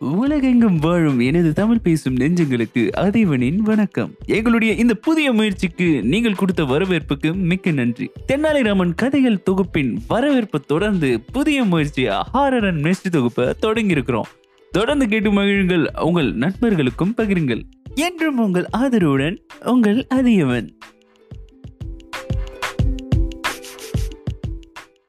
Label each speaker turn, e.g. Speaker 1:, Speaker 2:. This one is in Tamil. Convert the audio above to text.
Speaker 1: உலகெங்கும் வாழும் எனது தமிழ் பேசும் நெஞ்சங்களுக்கு அதிவனின் வணக்கம். எங்களுடைய இந்த புதிய முயற்சிக்கு நீங்கள் கொடுத்த வரவேற்புக்கு மிக்க நன்றி. தென்னாலிராமன் கதைகள் தொகுப்பின் வரவேற்பை தொடர்ந்து புதிய முயற்சி ஹாரர் அண்ட் மிஸ்ட்ரி தொகுப்பை தொடங்கியிருக்கிறோம். தொடர்ந்து கேட்டு மகிழுங்கள். உங்கள் நண்பர்களுக்கும் பகிருங்கள். என்றும் உங்கள் ஆதரவுடன் உங்கள் அதியவன்.